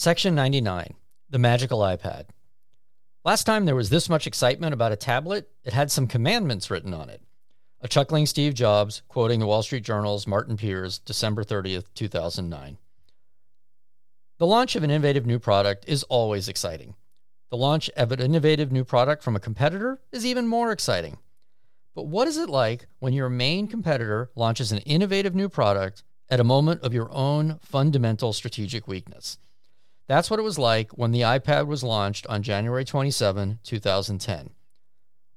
Section 99 The Magical iPad. Last time there was this much excitement about a tablet, it had some commandments written on it. A chuckling Steve Jobs quoting the Wall Street Journal's Martin Peers, December 30th, 2009. The launch of an innovative new product is always exciting. The launch of an innovative new product from a competitor is even more exciting. But what is it like when your main competitor launches an innovative new product at a moment of your own fundamental strategic weakness? That's what it was like when the iPad was launched on January 27, 2010.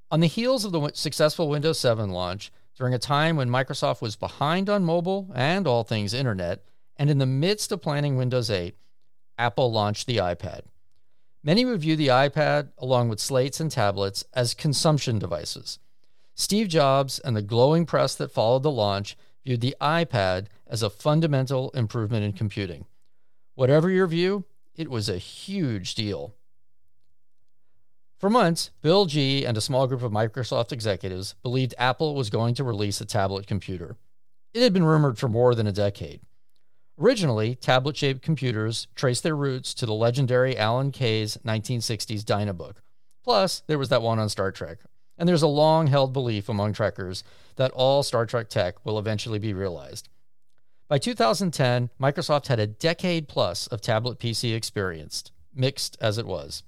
On the heels of the successful Windows 7 launch, during a time when Microsoft was behind on mobile and all things internet, and in the midst of planning Windows 8, Apple launched the iPad. Many would view the iPad, along with slates and tablets, as consumption devices. Steve Jobs and the glowing press that followed the launch viewed the iPad as a fundamental improvement in computing. Whatever your view, it was a huge deal. For months, Bill G and a small group of Microsoft executives believed Apple was going to release a tablet computer. It had been rumored for more than a decade. Originally, tablet shaped computers traced their roots to the legendary Alan Kay's 1960s Dynabook. Plus, there was that one on Star Trek. And there's a long held belief among Trekkers that all Star Trek tech will eventually be realized. By 2010, Microsoft had a decade plus of tablet PC experience, mixed as it was.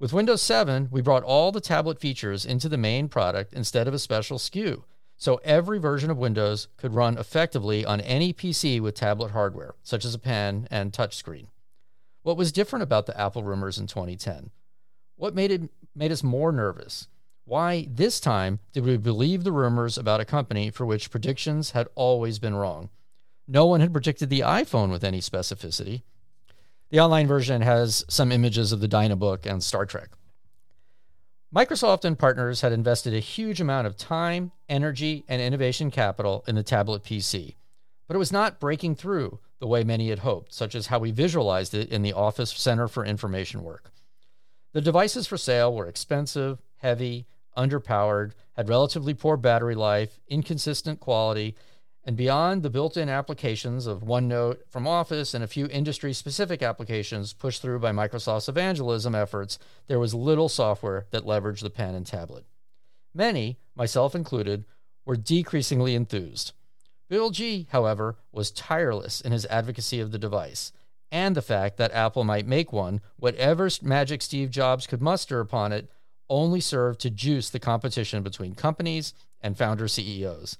With Windows 7, we brought all the tablet features into the main product instead of a special SKU, so every version of Windows could run effectively on any PC with tablet hardware, such as a pen and touchscreen. What was different about the Apple rumors in 2010? What made it made us more nervous? Why this time did we believe the rumors about a company for which predictions had always been wrong? No one had predicted the iPhone with any specificity. The online version has some images of the Dynabook and Star Trek. Microsoft and partners had invested a huge amount of time, energy, and innovation capital in the tablet PC, but it was not breaking through the way many had hoped, such as how we visualized it in the Office Center for Information Work. The devices for sale were expensive, heavy, underpowered, had relatively poor battery life, inconsistent quality, and beyond the built in applications of OneNote from Office and a few industry specific applications pushed through by Microsoft's evangelism efforts, there was little software that leveraged the pen and tablet. Many, myself included, were decreasingly enthused. Bill G, however, was tireless in his advocacy of the device and the fact that Apple might make one, whatever magic Steve Jobs could muster upon it, only served to juice the competition between companies and founder CEOs.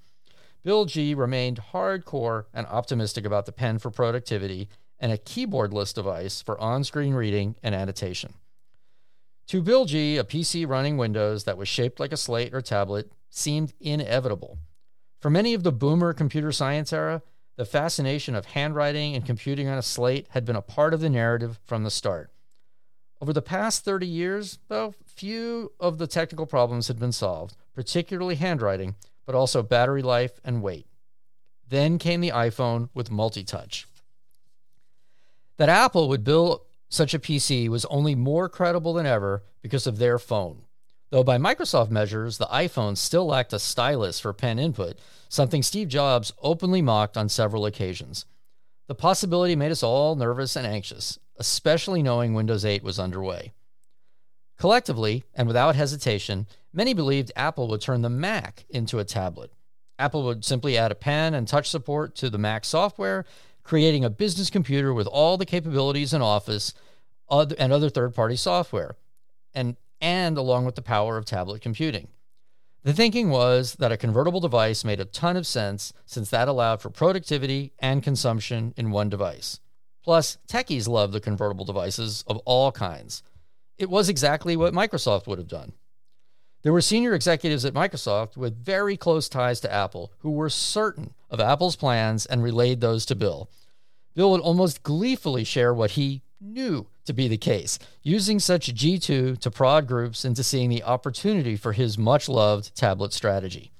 Bill G remained hardcore and optimistic about the pen for productivity and a keyboardless device for on screen reading and annotation. To Bill G, a PC running Windows that was shaped like a slate or tablet seemed inevitable. For many of the boomer computer science era, the fascination of handwriting and computing on a slate had been a part of the narrative from the start. Over the past 30 years, though, few of the technical problems had been solved, particularly handwriting, but also battery life and weight. Then came the iPhone with multi touch. That Apple would build such a PC was only more credible than ever because of their phone. Though by Microsoft measures, the iPhone still lacked a stylus for pen input, something Steve Jobs openly mocked on several occasions. The possibility made us all nervous and anxious, especially knowing Windows 8 was underway. Collectively, and without hesitation, many believed Apple would turn the Mac into a tablet. Apple would simply add a pen and touch support to the Mac software, creating a business computer with all the capabilities in Office and other third party software, and, and along with the power of tablet computing. The thinking was that a convertible device made a ton of sense since that allowed for productivity and consumption in one device. Plus, techies love the convertible devices of all kinds. It was exactly what Microsoft would have done. There were senior executives at Microsoft with very close ties to Apple who were certain of Apple's plans and relayed those to Bill. Bill would almost gleefully share what he knew to be the case, using such G2 to prod groups into seeing the opportunity for his much loved tablet strategy.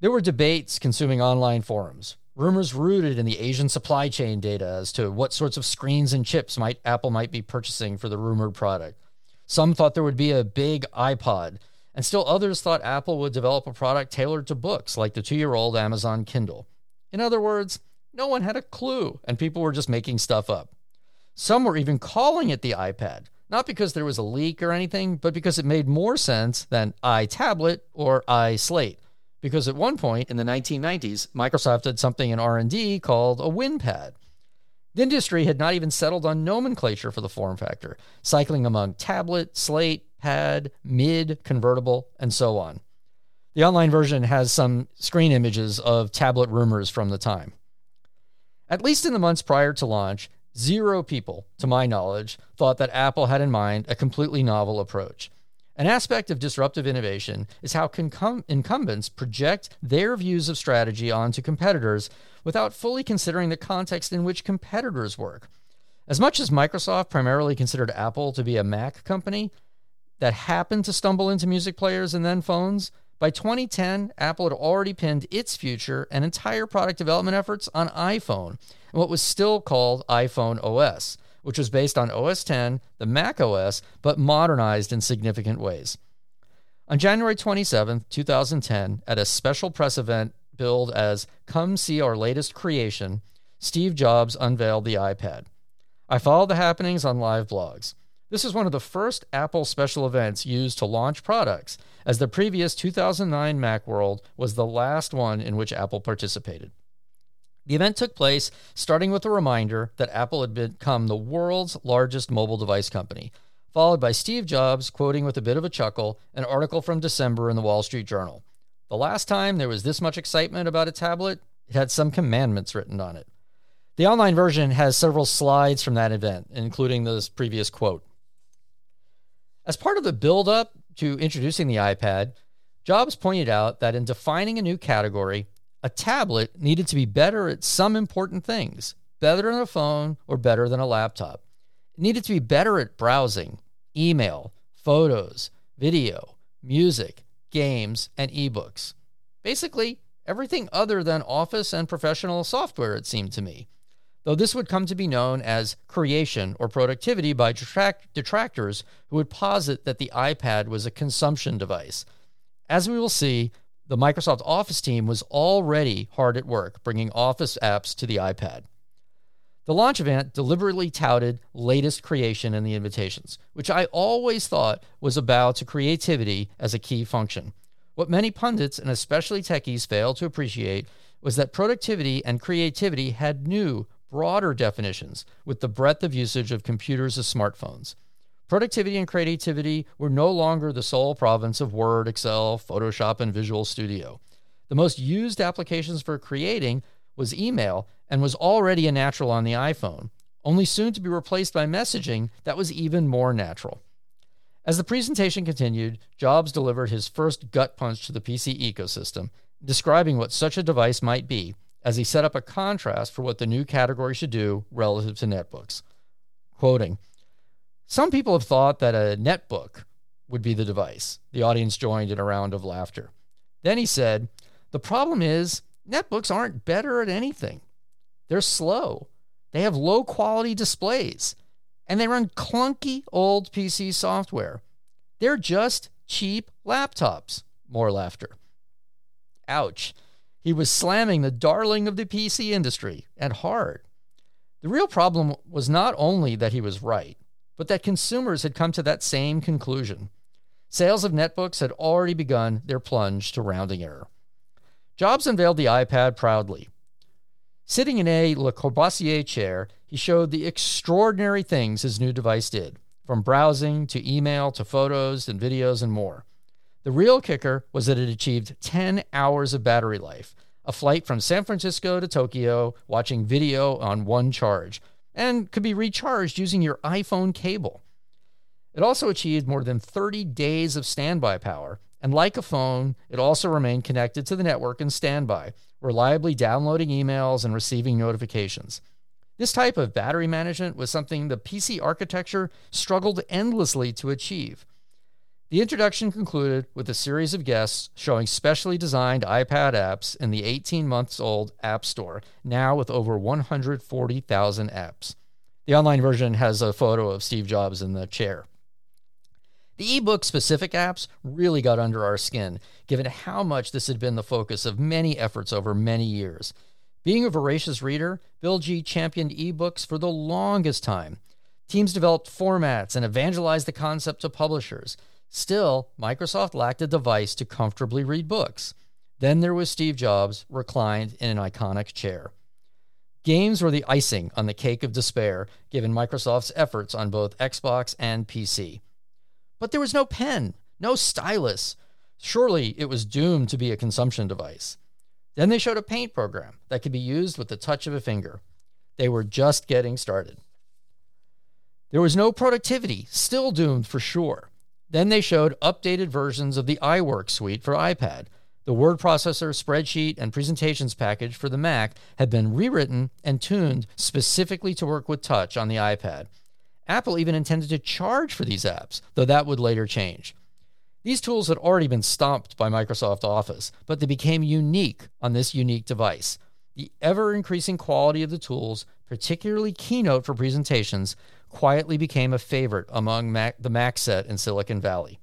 There were debates consuming online forums, Rumors rooted in the Asian supply chain data as to what sorts of screens and chips might Apple might be purchasing for the rumored product. Some thought there would be a big iPod, and still others thought Apple would develop a product tailored to books like the 2-year-old Amazon Kindle. In other words, no one had a clue and people were just making stuff up. Some were even calling it the iPad, not because there was a leak or anything, but because it made more sense than iTablet or iSlate. Because at one point in the 1990s, Microsoft did something in R&D called a WinPad. The industry had not even settled on nomenclature for the form factor, cycling among tablet, slate, pad, mid, convertible, and so on. The online version has some screen images of tablet rumors from the time. At least in the months prior to launch, zero people, to my knowledge, thought that Apple had in mind a completely novel approach. An aspect of disruptive innovation is how concum- incumbents project their views of strategy onto competitors without fully considering the context in which competitors work. As much as Microsoft primarily considered Apple to be a Mac company that happened to stumble into music players and then phones, by 2010, Apple had already pinned its future and entire product development efforts on iPhone and what was still called iPhone OS which was based on OS 10, the Mac OS, but modernized in significant ways. On January 27, 2010, at a special press event billed as Come See Our Latest Creation, Steve Jobs unveiled the iPad. I followed the happenings on live blogs. This is one of the first Apple special events used to launch products, as the previous 2009 Macworld was the last one in which Apple participated. The event took place starting with a reminder that Apple had become the world's largest mobile device company, followed by Steve Jobs quoting with a bit of a chuckle an article from December in the Wall Street Journal. The last time there was this much excitement about a tablet, it had some commandments written on it. The online version has several slides from that event, including this previous quote. As part of the build up to introducing the iPad, Jobs pointed out that in defining a new category, a tablet needed to be better at some important things, better than a phone or better than a laptop. It needed to be better at browsing, email, photos, video, music, games, and ebooks. Basically, everything other than office and professional software, it seemed to me. Though this would come to be known as creation or productivity by detract- detractors who would posit that the iPad was a consumption device. As we will see, the Microsoft Office team was already hard at work bringing Office apps to the iPad. The launch event deliberately touted latest creation in the invitations, which I always thought was a bow to creativity as a key function. What many pundits and especially techies failed to appreciate was that productivity and creativity had new, broader definitions with the breadth of usage of computers as smartphones. Productivity and creativity were no longer the sole province of Word, Excel, Photoshop, and Visual Studio. The most used applications for creating was email and was already a natural on the iPhone, only soon to be replaced by messaging that was even more natural. As the presentation continued, Jobs delivered his first gut punch to the PC ecosystem, describing what such a device might be, as he set up a contrast for what the new category should do relative to netbooks. Quoting, some people have thought that a netbook would be the device. The audience joined in a round of laughter. Then he said, The problem is, netbooks aren't better at anything. They're slow, they have low quality displays, and they run clunky old PC software. They're just cheap laptops. More laughter. Ouch. He was slamming the darling of the PC industry, and hard. The real problem was not only that he was right, but that consumers had come to that same conclusion. Sales of netbooks had already begun their plunge to rounding error. Jobs unveiled the iPad proudly. Sitting in a Le Corbusier chair, he showed the extraordinary things his new device did, from browsing to email to photos and videos and more. The real kicker was that it achieved 10 hours of battery life, a flight from San Francisco to Tokyo, watching video on one charge, and could be recharged using your iPhone cable. It also achieved more than 30 days of standby power, and like a phone, it also remained connected to the network in standby, reliably downloading emails and receiving notifications. This type of battery management was something the PC architecture struggled endlessly to achieve. The introduction concluded with a series of guests showing specially designed iPad apps in the 18 months old App Store, now with over 140,000 apps. The online version has a photo of Steve Jobs in the chair. The ebook specific apps really got under our skin, given how much this had been the focus of many efforts over many years. Being a voracious reader, Bill G championed ebooks for the longest time. Teams developed formats and evangelized the concept to publishers. Still, Microsoft lacked a device to comfortably read books. Then there was Steve Jobs, reclined in an iconic chair. Games were the icing on the cake of despair, given Microsoft's efforts on both Xbox and PC. But there was no pen, no stylus. Surely it was doomed to be a consumption device. Then they showed a paint program that could be used with the touch of a finger. They were just getting started. There was no productivity, still doomed for sure. Then they showed updated versions of the iWork suite for iPad. The word processor, spreadsheet, and presentations package for the Mac had been rewritten and tuned specifically to work with touch on the iPad. Apple even intended to charge for these apps, though that would later change. These tools had already been stomped by Microsoft Office, but they became unique on this unique device. The ever increasing quality of the tools, particularly Keynote for presentations, quietly became a favorite among Mac, the Mac set in Silicon Valley.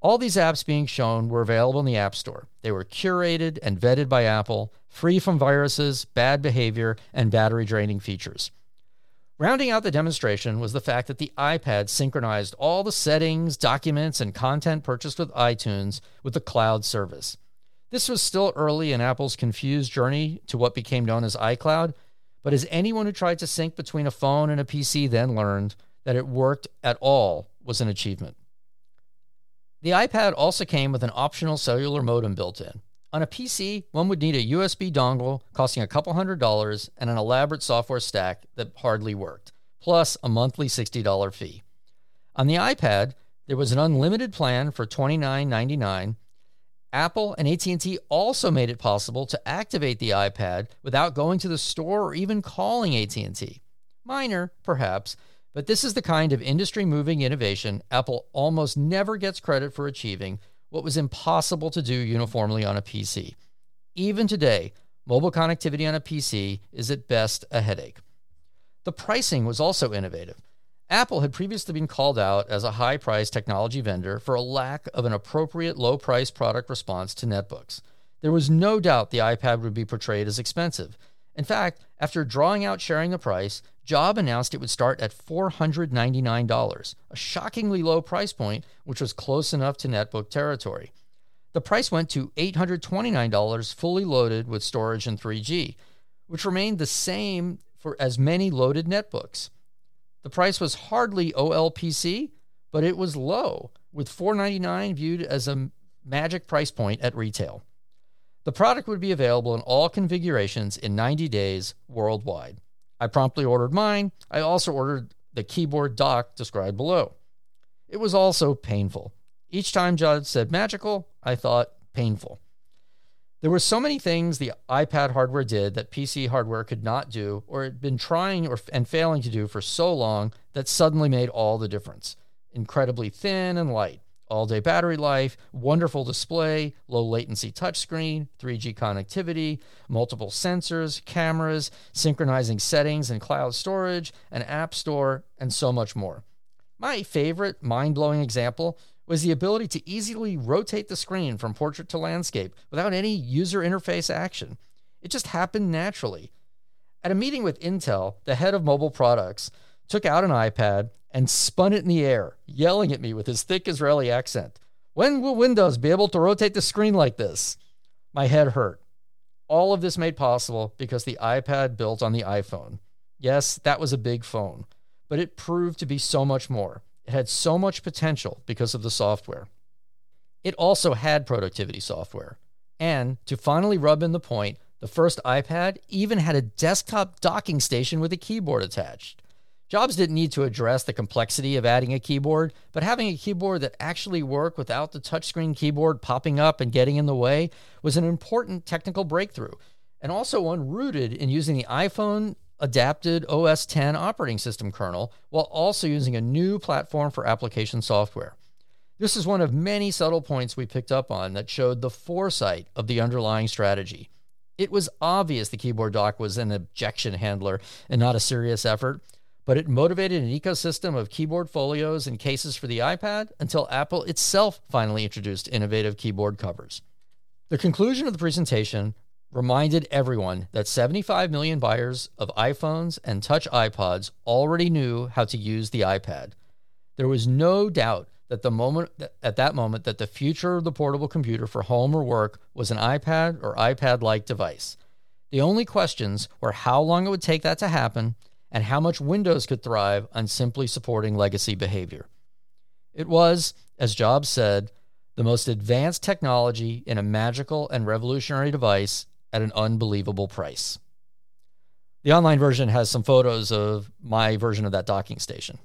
All these apps being shown were available in the App Store. They were curated and vetted by Apple, free from viruses, bad behavior, and battery draining features. Rounding out the demonstration was the fact that the iPad synchronized all the settings, documents, and content purchased with iTunes with the cloud service. This was still early in Apple's confused journey to what became known as iCloud, but as anyone who tried to sync between a phone and a PC then learned, that it worked at all was an achievement. The iPad also came with an optional cellular modem built in. On a PC, one would need a USB dongle costing a couple hundred dollars and an elaborate software stack that hardly worked, plus a monthly $60 fee. On the iPad, there was an unlimited plan for $29.99. Apple and AT&T also made it possible to activate the iPad without going to the store or even calling AT&T. Minor, perhaps, but this is the kind of industry-moving innovation Apple almost never gets credit for achieving what was impossible to do uniformly on a PC. Even today, mobile connectivity on a PC is at best a headache. The pricing was also innovative. Apple had previously been called out as a high priced technology vendor for a lack of an appropriate low price product response to netbooks. There was no doubt the iPad would be portrayed as expensive. In fact, after drawing out sharing the price, Job announced it would start at $499, a shockingly low price point, which was close enough to netbook territory. The price went to $829 fully loaded with storage and 3G, which remained the same for as many loaded netbooks. The price was hardly OLPC, but it was low, with 499 viewed as a magic price point at retail. The product would be available in all configurations in 90 days worldwide. I promptly ordered mine. I also ordered the keyboard dock described below. It was also painful. Each time Judd said magical, I thought painful. There were so many things the iPad hardware did that PC hardware could not do or had been trying or, and failing to do for so long that suddenly made all the difference. Incredibly thin and light, all day battery life, wonderful display, low latency touchscreen, 3G connectivity, multiple sensors, cameras, synchronizing settings and cloud storage, an app store, and so much more. My favorite mind blowing example was the ability to easily rotate the screen from portrait to landscape without any user interface action. It just happened naturally. At a meeting with Intel, the head of mobile products took out an iPad and spun it in the air, yelling at me with his thick Israeli accent. When will Windows be able to rotate the screen like this? My head hurt. All of this made possible because the iPad built on the iPhone. Yes, that was a big phone, but it proved to be so much more. It had so much potential because of the software. It also had productivity software. And to finally rub in the point, the first iPad even had a desktop docking station with a keyboard attached. Jobs didn't need to address the complexity of adding a keyboard, but having a keyboard that actually worked without the touchscreen keyboard popping up and getting in the way was an important technical breakthrough, and also one rooted in using the iPhone adapted OS 10 operating system kernel while also using a new platform for application software. This is one of many subtle points we picked up on that showed the foresight of the underlying strategy. It was obvious the keyboard dock was an objection handler and not a serious effort, but it motivated an ecosystem of keyboard folios and cases for the iPad until Apple itself finally introduced innovative keyboard covers. The conclusion of the presentation reminded everyone that 75 million buyers of iPhones and touch iPods already knew how to use the iPad. There was no doubt that the moment at that moment that the future of the portable computer for home or work was an iPad or iPad-like device. The only questions were how long it would take that to happen and how much Windows could thrive on simply supporting legacy behavior. It was, as Jobs said, the most advanced technology in a magical and revolutionary device at an unbelievable price. The online version has some photos of my version of that docking station.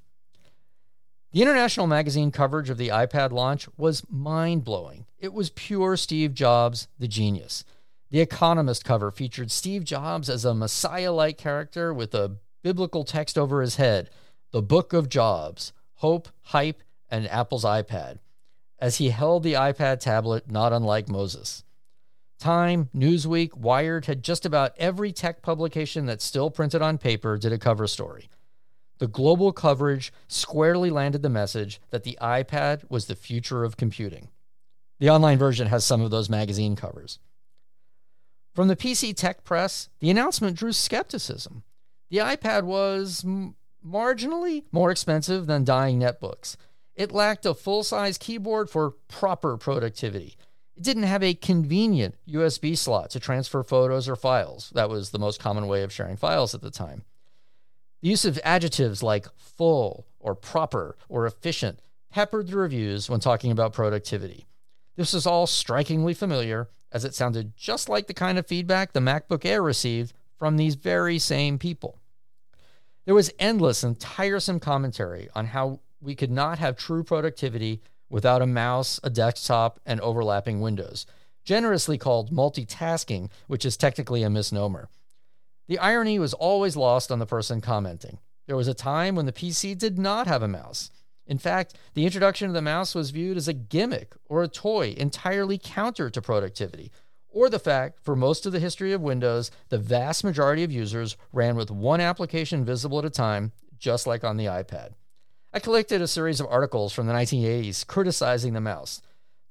The international magazine coverage of the iPad launch was mind blowing. It was pure Steve Jobs, the genius. The Economist cover featured Steve Jobs as a messiah like character with a biblical text over his head The Book of Jobs Hope, Hype, and Apple's iPad, as he held the iPad tablet not unlike Moses. Time, Newsweek, Wired had just about every tech publication that's still printed on paper did a cover story. The global coverage squarely landed the message that the iPad was the future of computing. The online version has some of those magazine covers. From the PC Tech Press, the announcement drew skepticism. The iPad was m- marginally more expensive than dying netbooks. It lacked a full size keyboard for proper productivity. It didn't have a convenient USB slot to transfer photos or files. That was the most common way of sharing files at the time. The use of adjectives like full or proper or efficient peppered the reviews when talking about productivity. This is all strikingly familiar, as it sounded just like the kind of feedback the MacBook Air received from these very same people. There was endless and tiresome commentary on how we could not have true productivity without a mouse, a desktop, and overlapping windows, generously called multitasking, which is technically a misnomer. The irony was always lost on the person commenting. There was a time when the PC did not have a mouse. In fact, the introduction of the mouse was viewed as a gimmick or a toy entirely counter to productivity, or the fact, for most of the history of Windows, the vast majority of users ran with one application visible at a time, just like on the iPad. I collected a series of articles from the 1980s criticizing the mouse.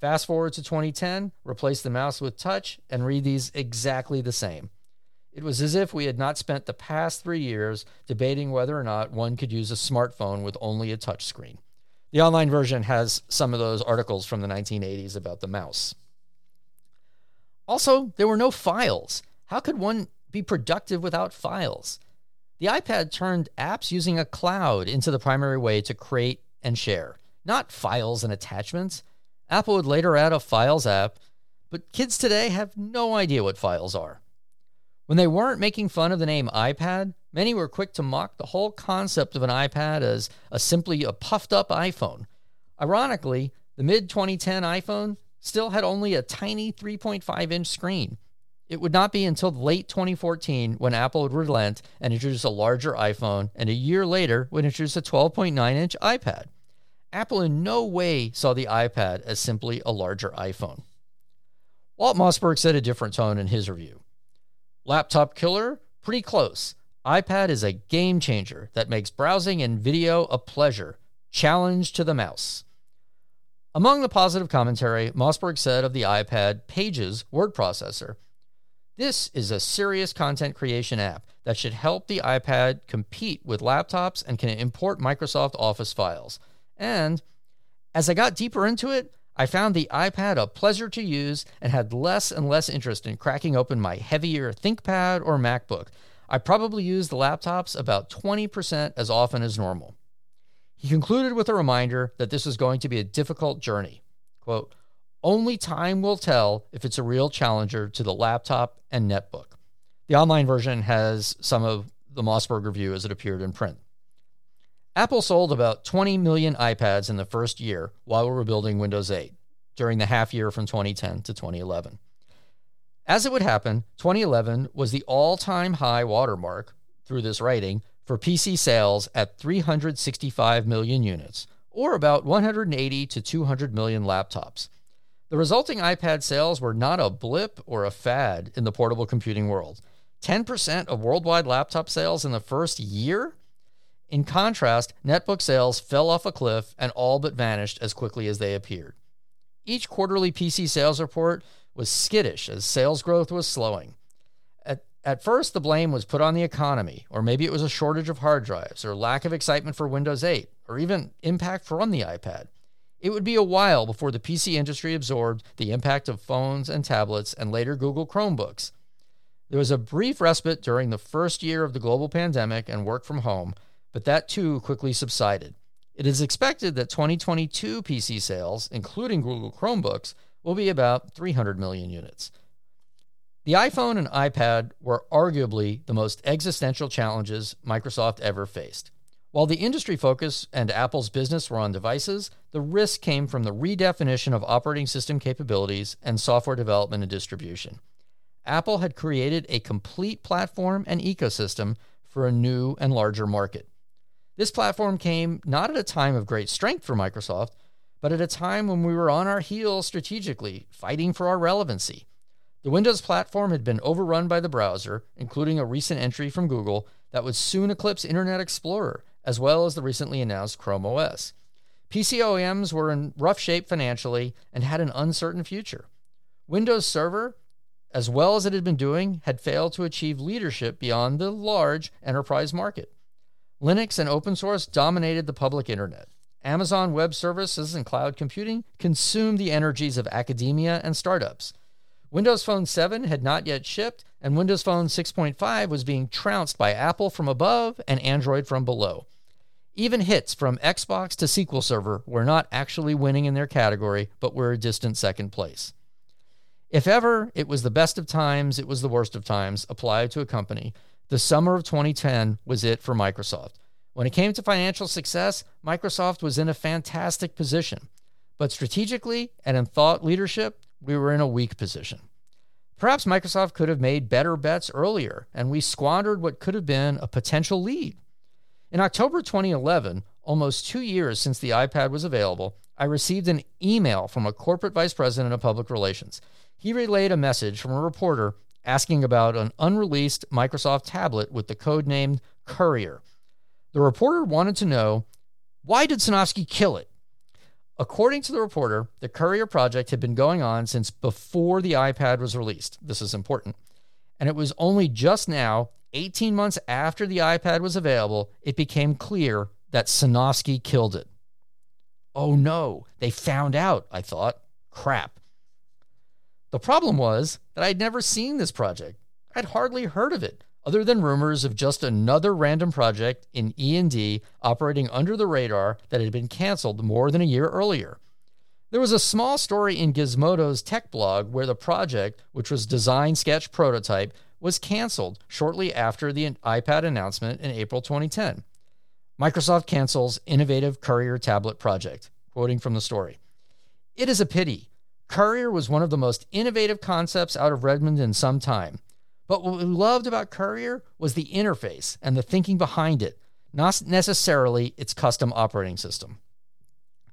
Fast forward to 2010, replace the mouse with touch, and read these exactly the same. It was as if we had not spent the past three years debating whether or not one could use a smartphone with only a touchscreen. The online version has some of those articles from the 1980s about the mouse. Also, there were no files. How could one be productive without files? The iPad turned apps using a cloud into the primary way to create and share, not files and attachments. Apple would later add a Files app, but kids today have no idea what files are. When they weren't making fun of the name iPad, many were quick to mock the whole concept of an iPad as a simply a puffed up iPhone. Ironically, the mid 2010 iPhone still had only a tiny 3.5 inch screen. It would not be until late 2014 when Apple would relent and introduce a larger iPhone, and a year later would introduce a 12.9 inch iPad. Apple in no way saw the iPad as simply a larger iPhone. Walt Mossberg said a different tone in his review. Laptop killer? Pretty close. iPad is a game changer that makes browsing and video a pleasure. Challenge to the mouse. Among the positive commentary, Mossberg said of the iPad Pages word processor, this is a serious content creation app that should help the iPad compete with laptops and can import Microsoft Office files. And as I got deeper into it, I found the iPad a pleasure to use and had less and less interest in cracking open my heavier ThinkPad or MacBook. I probably used the laptops about 20% as often as normal. He concluded with a reminder that this was going to be a difficult journey. Quote, only time will tell if it's a real challenger to the laptop and netbook. The online version has some of the Mossberg review as it appeared in print. Apple sold about 20 million iPads in the first year while we were building Windows 8 during the half year from 2010 to 2011. As it would happen, 2011 was the all time high watermark through this writing for PC sales at 365 million units, or about 180 to 200 million laptops. The resulting iPad sales were not a blip or a fad in the portable computing world. 10% of worldwide laptop sales in the first year? In contrast, netbook sales fell off a cliff and all but vanished as quickly as they appeared. Each quarterly PC sales report was skittish as sales growth was slowing. At first, the blame was put on the economy, or maybe it was a shortage of hard drives, or lack of excitement for Windows 8, or even impact from the iPad. It would be a while before the PC industry absorbed the impact of phones and tablets and later Google Chromebooks. There was a brief respite during the first year of the global pandemic and work from home, but that too quickly subsided. It is expected that 2022 PC sales, including Google Chromebooks, will be about 300 million units. The iPhone and iPad were arguably the most existential challenges Microsoft ever faced. While the industry focus and Apple's business were on devices, the risk came from the redefinition of operating system capabilities and software development and distribution. Apple had created a complete platform and ecosystem for a new and larger market. This platform came not at a time of great strength for Microsoft, but at a time when we were on our heels strategically, fighting for our relevancy. The Windows platform had been overrun by the browser, including a recent entry from Google that would soon eclipse Internet Explorer, as well as the recently announced Chrome OS. PC OEMs were in rough shape financially and had an uncertain future. Windows Server as well as it had been doing, had failed to achieve leadership beyond the large enterprise market. Linux and open source dominated the public internet. Amazon Web Services and cloud computing consumed the energies of academia and startups. Windows Phone 7 had not yet shipped, and Windows Phone 6.5 was being trounced by Apple from above and Android from below. Even hits from Xbox to SQL Server were not actually winning in their category, but were a distant second place. If ever it was the best of times, it was the worst of times applied to a company. The summer of 2010 was it for Microsoft. When it came to financial success, Microsoft was in a fantastic position. But strategically and in thought leadership, we were in a weak position. Perhaps Microsoft could have made better bets earlier, and we squandered what could have been a potential lead. In October 2011, almost two years since the iPad was available, I received an email from a corporate vice president of public relations he relayed a message from a reporter asking about an unreleased Microsoft tablet with the code name Courier. The reporter wanted to know why did Sinofsky kill it? According to the reporter, the Courier project had been going on since before the iPad was released. This is important. And it was only just now, 18 months after the iPad was available, it became clear that Sinofsky killed it. Oh no, they found out, I thought. Crap. The problem was that I'd never seen this project. I'd hardly heard of it, other than rumors of just another random project in E&D operating under the radar that had been canceled more than a year earlier. There was a small story in Gizmodo's tech blog where the project, which was design sketch prototype, was canceled shortly after the iPad announcement in April 2010. Microsoft cancels innovative Courier tablet project, quoting from the story. It is a pity. Courier was one of the most innovative concepts out of Redmond in some time. But what we loved about Courier was the interface and the thinking behind it, not necessarily its custom operating system.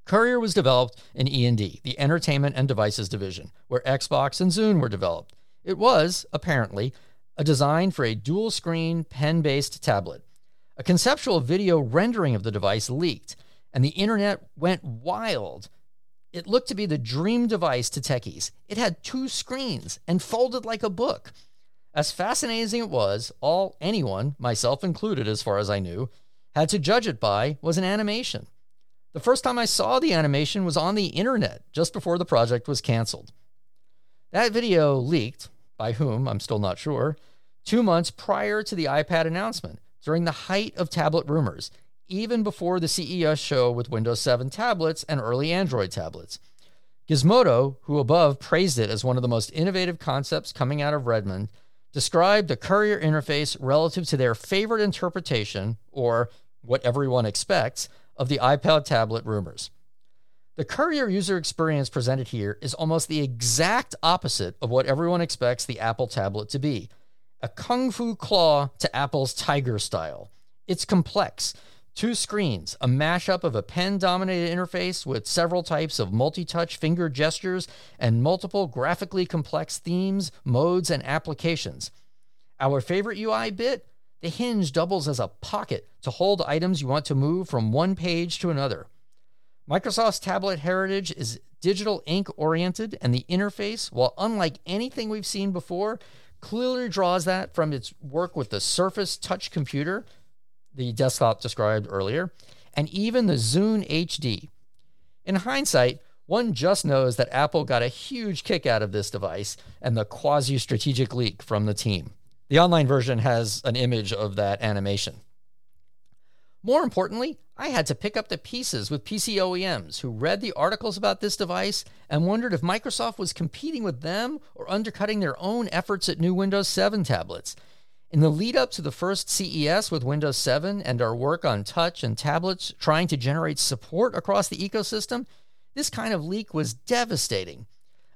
Courier was developed in E&D, the Entertainment and Devices division, where Xbox and Zune were developed. It was, apparently, a design for a dual screen pen based tablet. A conceptual video rendering of the device leaked, and the internet went wild it looked to be the dream device to techies. It had two screens and folded like a book. As fascinating as it was, all anyone, myself included as far as I knew, had to judge it by was an animation. The first time I saw the animation was on the internet just before the project was canceled. That video leaked, by whom I'm still not sure, two months prior to the iPad announcement, during the height of tablet rumors, even before the CES show with Windows 7 tablets and early Android tablets. Gizmodo, who above praised it as one of the most innovative concepts coming out of Redmond, described the Courier interface relative to their favorite interpretation, or what everyone expects, of the iPad tablet rumors. The Courier user experience presented here is almost the exact opposite of what everyone expects the Apple tablet to be a kung fu claw to Apple's Tiger style. It's complex. Two screens, a mashup of a pen dominated interface with several types of multi touch finger gestures and multiple graphically complex themes, modes, and applications. Our favorite UI bit? The hinge doubles as a pocket to hold items you want to move from one page to another. Microsoft's tablet heritage is digital ink oriented, and the interface, while unlike anything we've seen before, clearly draws that from its work with the Surface Touch computer, the desktop described earlier, and even the Zune HD. In hindsight, one just knows that Apple got a huge kick out of this device and the quasi strategic leak from the team. The online version has an image of that animation. More importantly, I had to pick up the pieces with PC OEMs who read the articles about this device and wondered if Microsoft was competing with them or undercutting their own efforts at new Windows 7 tablets. In the lead up to the first CES with Windows 7 and our work on touch and tablets trying to generate support across the ecosystem, this kind of leak was devastating.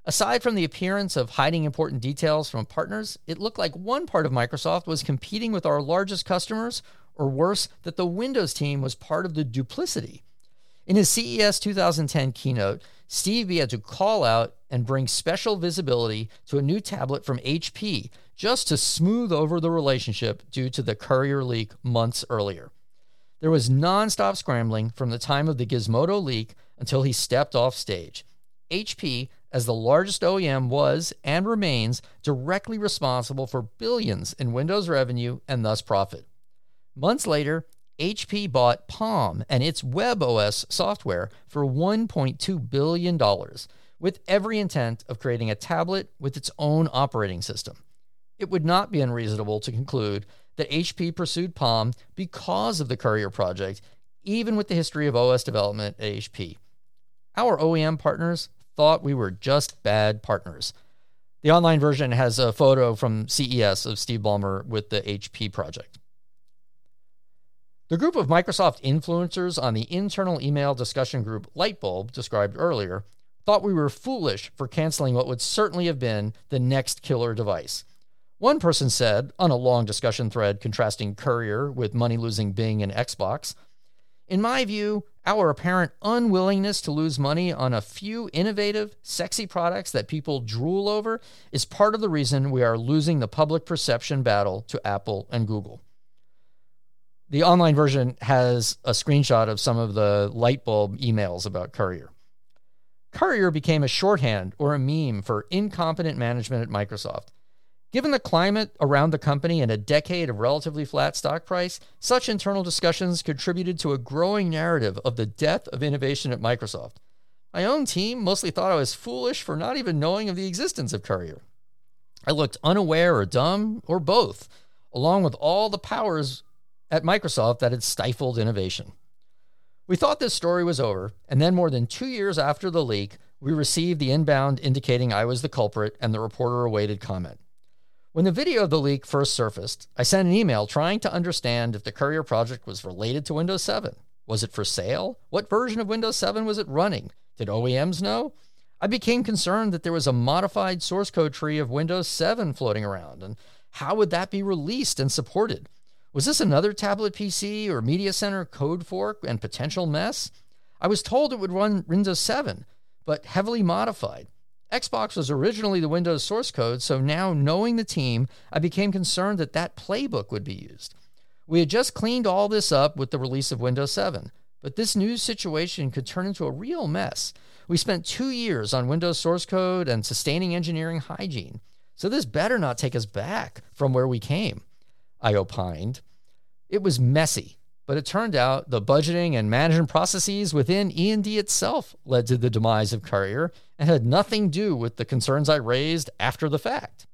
Aside from the appearance of hiding important details from partners, it looked like one part of Microsoft was competing with our largest customers, or worse, that the Windows team was part of the duplicity. In his CES 2010 keynote, Steve B had to call out and bring special visibility to a new tablet from HP just to smooth over the relationship due to the courier leak months earlier. There was nonstop scrambling from the time of the Gizmodo leak until he stepped off stage. HP, as the largest OEM, was and remains directly responsible for billions in Windows revenue and thus profit. Months later, HP bought Palm and its WebOS software for $1.2 billion, with every intent of creating a tablet with its own operating system. It would not be unreasonable to conclude that HP pursued Palm because of the Courier project, even with the history of OS development at HP. Our OEM partners thought we were just bad partners. The online version has a photo from CES of Steve Ballmer with the HP project. The group of Microsoft influencers on the internal email discussion group Lightbulb, described earlier, thought we were foolish for canceling what would certainly have been the next killer device. One person said, on a long discussion thread contrasting Courier with money losing Bing and Xbox, in my view, our apparent unwillingness to lose money on a few innovative, sexy products that people drool over is part of the reason we are losing the public perception battle to Apple and Google. The online version has a screenshot of some of the light bulb emails about Courier. Courier became a shorthand or a meme for incompetent management at Microsoft. Given the climate around the company and a decade of relatively flat stock price, such internal discussions contributed to a growing narrative of the death of innovation at Microsoft. My own team mostly thought I was foolish for not even knowing of the existence of Courier. I looked unaware or dumb, or both, along with all the powers at Microsoft that had stifled innovation. We thought this story was over, and then more than two years after the leak, we received the inbound indicating I was the culprit, and the reporter awaited comment. When the video of the leak first surfaced, I sent an email trying to understand if the Courier project was related to Windows 7. Was it for sale? What version of Windows 7 was it running? Did OEMs know? I became concerned that there was a modified source code tree of Windows 7 floating around, and how would that be released and supported? Was this another tablet PC or Media Center code fork and potential mess? I was told it would run Windows 7, but heavily modified. Xbox was originally the Windows source code, so now knowing the team, I became concerned that that playbook would be used. We had just cleaned all this up with the release of Windows 7, but this new situation could turn into a real mess. We spent two years on Windows source code and sustaining engineering hygiene, so this better not take us back from where we came. I opined. It was messy, but it turned out the budgeting and management processes within E&D itself led to the demise of Courier and had nothing to do with the concerns I raised after the fact.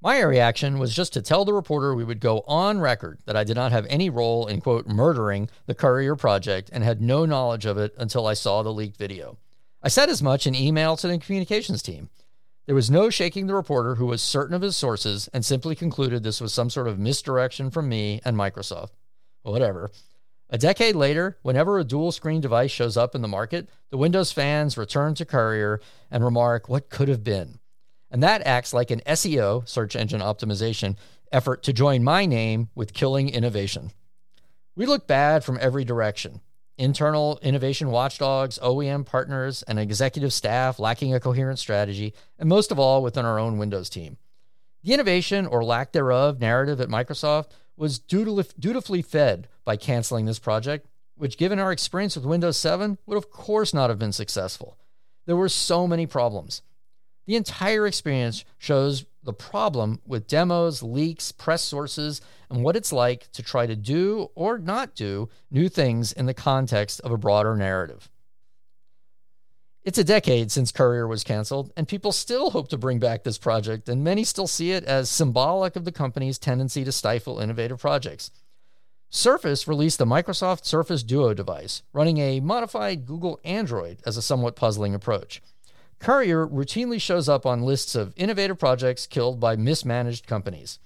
My reaction was just to tell the reporter we would go on record that I did not have any role in, quote, murdering the Courier project and had no knowledge of it until I saw the leaked video. I said as much in email to the communications team. There was no shaking the reporter who was certain of his sources and simply concluded this was some sort of misdirection from me and Microsoft whatever. A decade later, whenever a dual screen device shows up in the market, the Windows fans return to Courier and remark what could have been. And that acts like an SEO, search engine optimization, effort to join my name with killing innovation. We look bad from every direction. Internal innovation watchdogs, OEM partners, and executive staff lacking a coherent strategy, and most of all within our own Windows team. The innovation or lack thereof narrative at Microsoft was dutifully fed by canceling this project, which, given our experience with Windows 7, would of course not have been successful. There were so many problems. The entire experience shows the problem with demos, leaks, press sources, and what it's like to try to do or not do new things in the context of a broader narrative. It's a decade since Courier was canceled, and people still hope to bring back this project, and many still see it as symbolic of the company's tendency to stifle innovative projects. Surface released the Microsoft Surface Duo device, running a modified Google Android as a somewhat puzzling approach. Courier routinely shows up on lists of innovative projects killed by mismanaged companies.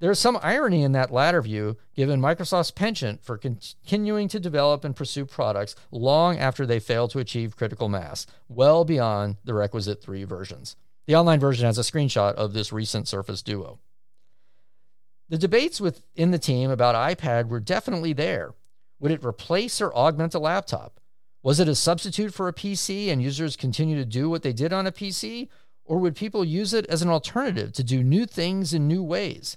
There is some irony in that latter view, given Microsoft's penchant for continuing to develop and pursue products long after they fail to achieve critical mass, well beyond the requisite three versions. The online version has a screenshot of this recent Surface Duo. The debates within the team about iPad were definitely there. Would it replace or augment a laptop? Was it a substitute for a PC and users continue to do what they did on a PC? Or would people use it as an alternative to do new things in new ways?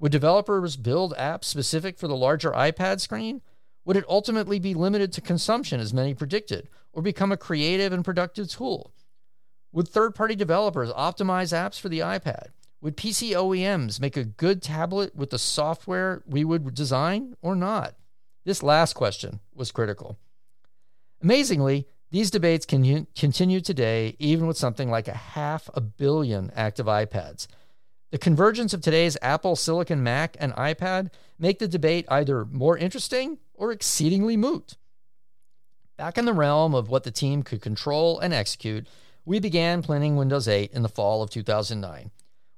Would developers build apps specific for the larger iPad screen? Would it ultimately be limited to consumption, as many predicted, or become a creative and productive tool? Would third party developers optimize apps for the iPad? Would PC OEMs make a good tablet with the software we would design or not? This last question was critical. Amazingly, these debates can continue today, even with something like a half a billion active iPads. The convergence of today's Apple Silicon Mac and iPad make the debate either more interesting or exceedingly moot. Back in the realm of what the team could control and execute, we began planning Windows 8 in the fall of 2009.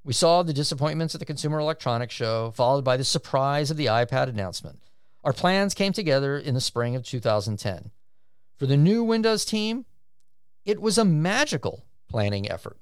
We saw the disappointments at the Consumer Electronics Show, followed by the surprise of the iPad announcement. Our plans came together in the spring of 2010. For the new Windows team, it was a magical planning effort.